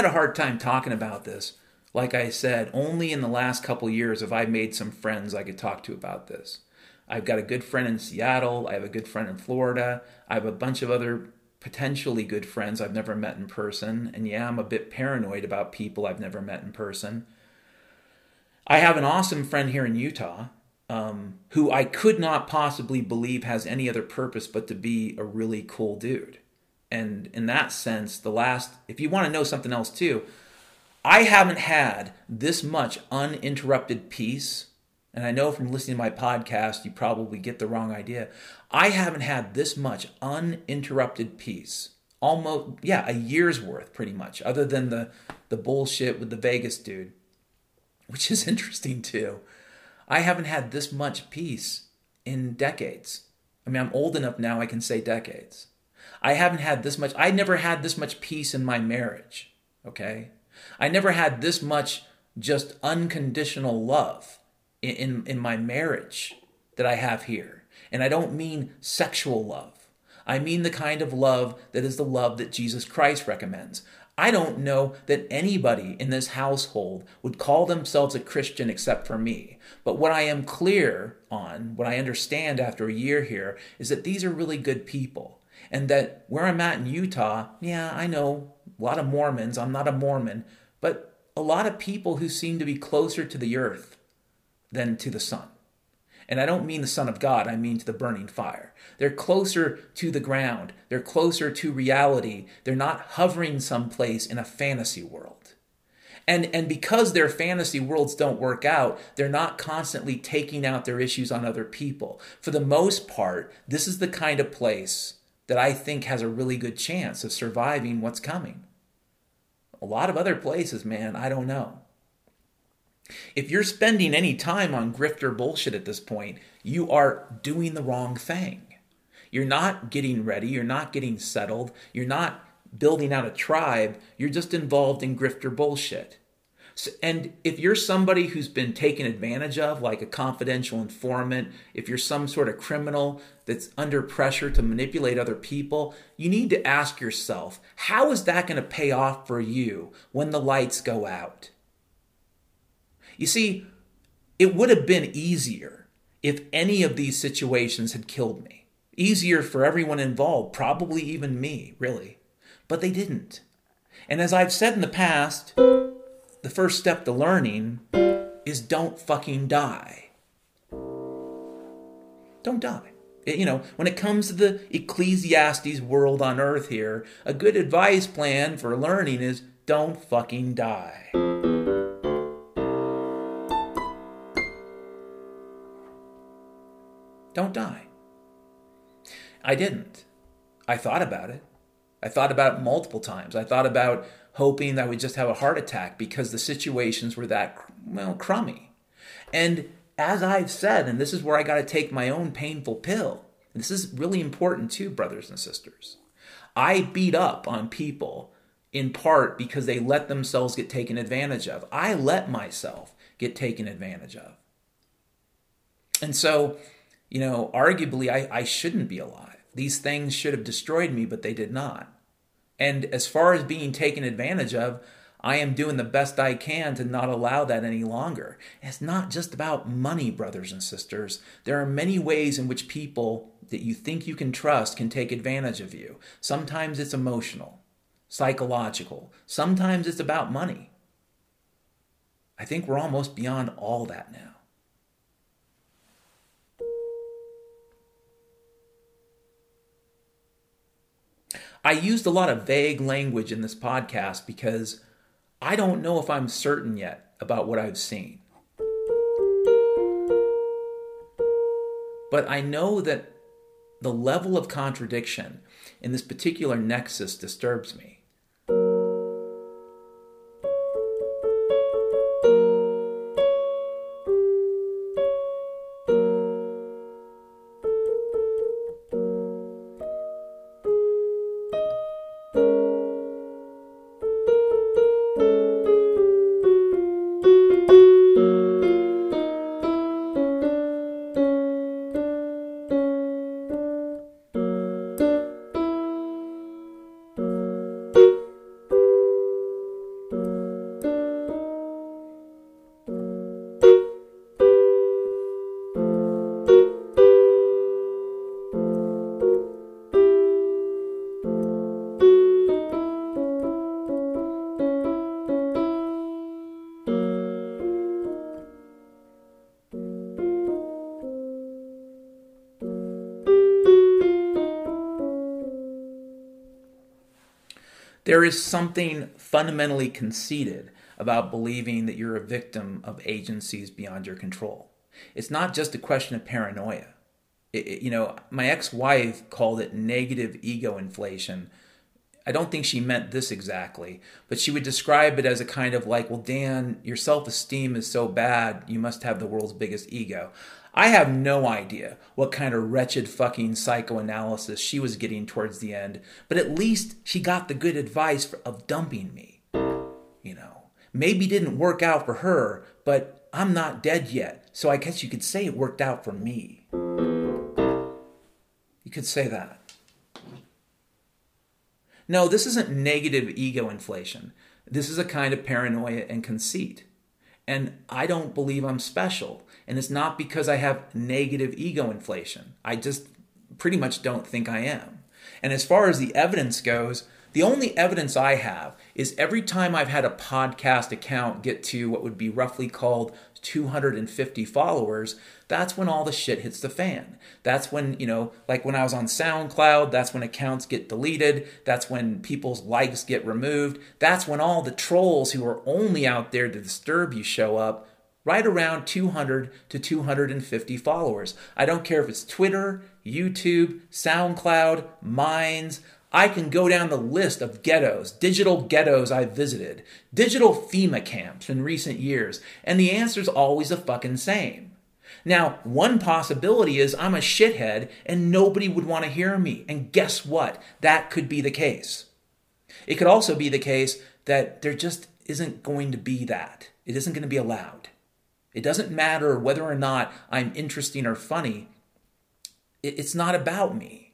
S1: Had a hard time talking about this. Like I said, only in the last couple years have I made some friends I could talk to about this. I've got a good friend in Seattle. I have a good friend in Florida. I have a bunch of other potentially good friends I've never met in person. And yeah, I'm a bit paranoid about people I've never met in person. I have an awesome friend here in Utah um, who I could not possibly believe has any other purpose but to be a really cool dude and in that sense, the last, if you want to know something else too, I haven't had this much uninterrupted peace. And I know from listening to my podcast, you probably get the wrong idea. I haven't had this much uninterrupted peace. Almost, yeah, a year's worth, pretty much, other than the, the bullshit with the Vegas dude, which is interesting too. I haven't had this much peace in decades. I mean, I'm old enough now, I can say decades. I haven't had this much, I never had this much peace in my marriage, okay? I never had this much just unconditional love in, in, in my marriage that I have here. And I don't mean sexual love. I mean the kind of love that is the love that Jesus Christ recommends. I don't know that anybody in this household would call themselves a Christian except for me. But what I am clear on, what I understand after a year here, is that these are really good people. And that where I'm at in Utah, yeah, I know a lot of Mormons. I'm not a Mormon, but a lot of people who seem to be closer to the earth than to the sun. And I don't mean the Son of God, I mean to the burning fire. They're closer to the ground, they're closer to reality. They're not hovering someplace in a fantasy world. And, and because their fantasy worlds don't work out, they're not constantly taking out their issues on other people. For the most part, this is the kind of place that I think has a really good chance of surviving what's coming. A lot of other places, man, I don't know. If you're spending any time on grifter bullshit at this point, you are doing the wrong thing. You're not getting ready, you're not getting settled, you're not building out a tribe, you're just involved in grifter bullshit. And if you're somebody who's been taken advantage of, like a confidential informant, if you're some sort of criminal that's under pressure to manipulate other people, you need to ask yourself how is that going to pay off for you when the lights go out? You see, it would have been easier if any of these situations had killed me. Easier for everyone involved, probably even me, really but they didn't. And as I've said in the past, the first step to learning is don't fucking die. Don't die. You know, when it comes to the Ecclesiastes world on earth here, a good advice plan for learning is don't fucking die. Don't die. I didn't. I thought about it. I thought about it multiple times. I thought about hoping that we'd just have a heart attack because the situations were that, well, crummy. And as I've said, and this is where I got to take my own painful pill, this is really important too, brothers and sisters. I beat up on people in part because they let themselves get taken advantage of. I let myself get taken advantage of. And so, you know, arguably, I, I shouldn't be alive. These things should have destroyed me, but they did not. And as far as being taken advantage of, I am doing the best I can to not allow that any longer. It's not just about money, brothers and sisters. There are many ways in which people that you think you can trust can take advantage of you. Sometimes it's emotional, psychological, sometimes it's about money. I think we're almost beyond all that now. I used a lot of vague language in this podcast because I don't know if I'm certain yet about what I've seen. But I know that the level of contradiction in this particular nexus disturbs me. There is something fundamentally conceited about believing that you're a victim of agencies beyond your control. It's not just a question of paranoia. It, it, you know, my ex wife called it negative ego inflation. I don't think she meant this exactly, but she would describe it as a kind of like, well, Dan, your self esteem is so bad, you must have the world's biggest ego. I have no idea what kind of wretched fucking psychoanalysis she was getting towards the end, but at least she got the good advice of dumping me. You know, maybe didn't work out for her, but I'm not dead yet, so I guess you could say it worked out for me. You could say that. No, this isn't negative ego inflation. This is a kind of paranoia and conceit. And I don't believe I'm special. And it's not because I have negative ego inflation. I just pretty much don't think I am. And as far as the evidence goes, the only evidence I have is every time I've had a podcast account get to what would be roughly called 250 followers, that's when all the shit hits the fan. That's when, you know, like when I was on SoundCloud, that's when accounts get deleted. That's when people's likes get removed. That's when all the trolls who are only out there to disturb you show up. Right around 200 to 250 followers. I don't care if it's Twitter, YouTube, SoundCloud, Minds. I can go down the list of ghettos, digital ghettos I've visited, digital FEMA camps in recent years, and the answer's always the fucking same. Now, one possibility is I'm a shithead and nobody would want to hear me. And guess what? That could be the case. It could also be the case that there just isn't going to be that. It isn't going to be allowed. It doesn't matter whether or not I'm interesting or funny. It's not about me.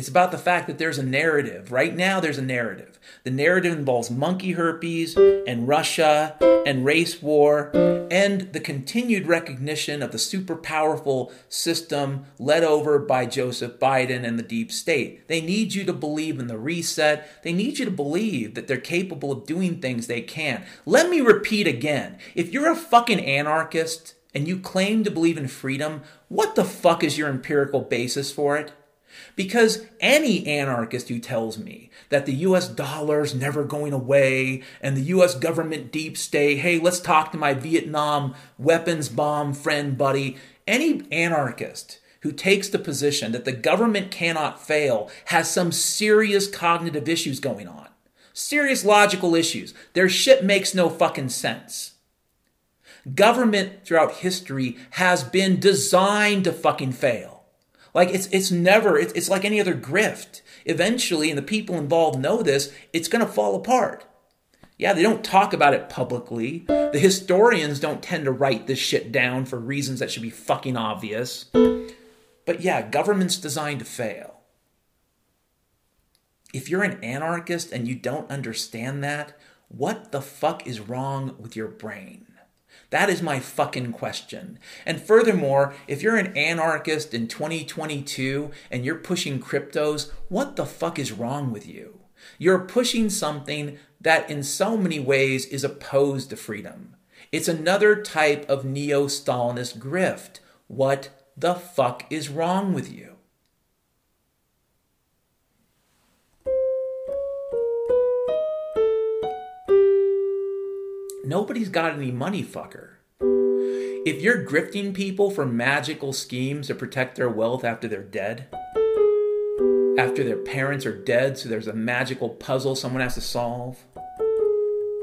S1: It's about the fact that there's a narrative. Right now, there's a narrative. The narrative involves monkey herpes and Russia and race war and the continued recognition of the super powerful system led over by Joseph Biden and the deep state. They need you to believe in the reset. They need you to believe that they're capable of doing things they can't. Let me repeat again if you're a fucking anarchist and you claim to believe in freedom, what the fuck is your empirical basis for it? Because any anarchist who tells me that the US dollar's never going away and the US government deep state, hey, let's talk to my Vietnam weapons bomb friend buddy, any anarchist who takes the position that the government cannot fail has some serious cognitive issues going on. Serious logical issues. Their shit makes no fucking sense. Government throughout history has been designed to fucking fail. Like it's it's never it's, it's like any other grift. Eventually, and the people involved know this, it's going to fall apart. Yeah, they don't talk about it publicly. The historians don't tend to write this shit down for reasons that should be fucking obvious. But yeah, government's designed to fail. If you're an anarchist and you don't understand that, what the fuck is wrong with your brain? That is my fucking question. And furthermore, if you're an anarchist in 2022 and you're pushing cryptos, what the fuck is wrong with you? You're pushing something that in so many ways is opposed to freedom. It's another type of neo Stalinist grift. What the fuck is wrong with you? Nobody's got any money, fucker. If you're grifting people for magical schemes to protect their wealth after they're dead, after their parents are dead, so there's a magical puzzle someone has to solve,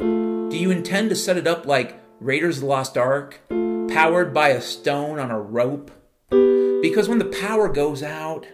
S1: do you intend to set it up like Raiders of the Lost Ark, powered by a stone on a rope? Because when the power goes out,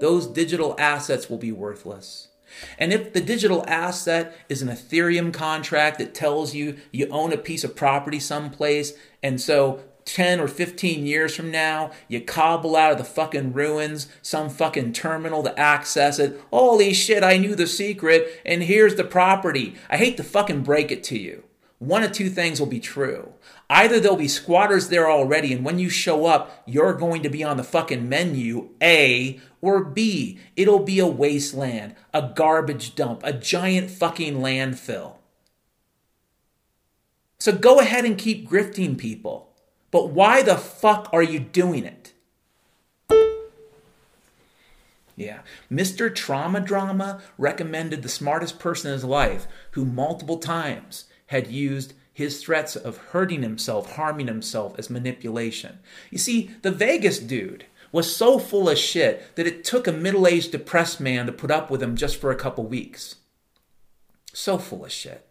S1: those digital assets will be worthless. And if the digital asset is an Ethereum contract that tells you you own a piece of property someplace, and so 10 or 15 years from now, you cobble out of the fucking ruins some fucking terminal to access it. Holy shit, I knew the secret, and here's the property. I hate to fucking break it to you. One of two things will be true. Either there'll be squatters there already, and when you show up, you're going to be on the fucking menu, A, or B, it'll be a wasteland, a garbage dump, a giant fucking landfill. So go ahead and keep grifting people. But why the fuck are you doing it? Yeah. Mr. Trauma Drama recommended the smartest person in his life who multiple times had used his threats of hurting himself, harming himself as manipulation. You see, the Vegas dude was so full of shit that it took a middle aged depressed man to put up with him just for a couple weeks. So full of shit.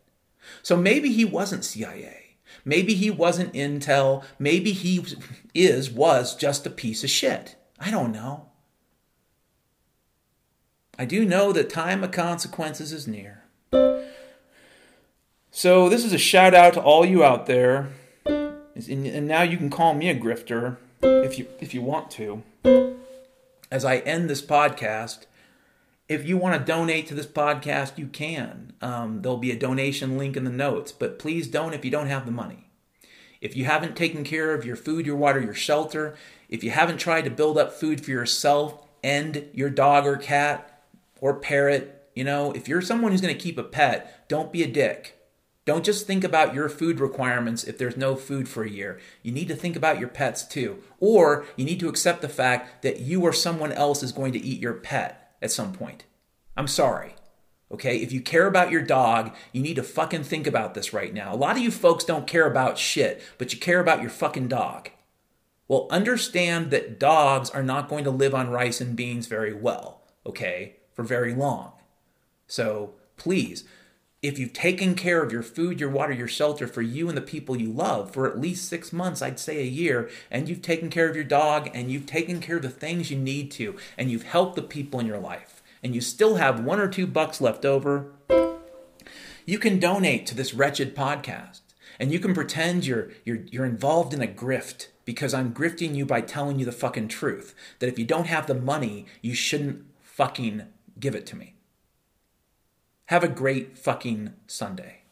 S1: So maybe he wasn't CIA. Maybe he wasn't Intel. Maybe he is, was just a piece of shit. I don't know. I do know that time of consequences is near. So this is a shout out to all you out there. And now you can call me a grifter if you if you want to. As I end this podcast, if you want to donate to this podcast, you can. Um, there'll be a donation link in the notes, but please don't if you don't have the money. If you haven't taken care of your food, your water, your shelter, if you haven't tried to build up food for yourself and your dog or cat or parrot, you know, if you're someone who's going to keep a pet, don't be a dick. Don't just think about your food requirements if there's no food for a year. You need to think about your pets too. Or you need to accept the fact that you or someone else is going to eat your pet at some point. I'm sorry. Okay, if you care about your dog, you need to fucking think about this right now. A lot of you folks don't care about shit, but you care about your fucking dog. Well, understand that dogs are not going to live on rice and beans very well, okay, for very long. So please, if you've taken care of your food, your water, your shelter for you and the people you love for at least six months, I'd say a year, and you've taken care of your dog and you've taken care of the things you need to, and you've helped the people in your life, and you still have one or two bucks left over, you can donate to this wretched podcast. And you can pretend you're, you're, you're involved in a grift because I'm grifting you by telling you the fucking truth. That if you don't have the money, you shouldn't fucking give it to me. Have a great fucking Sunday.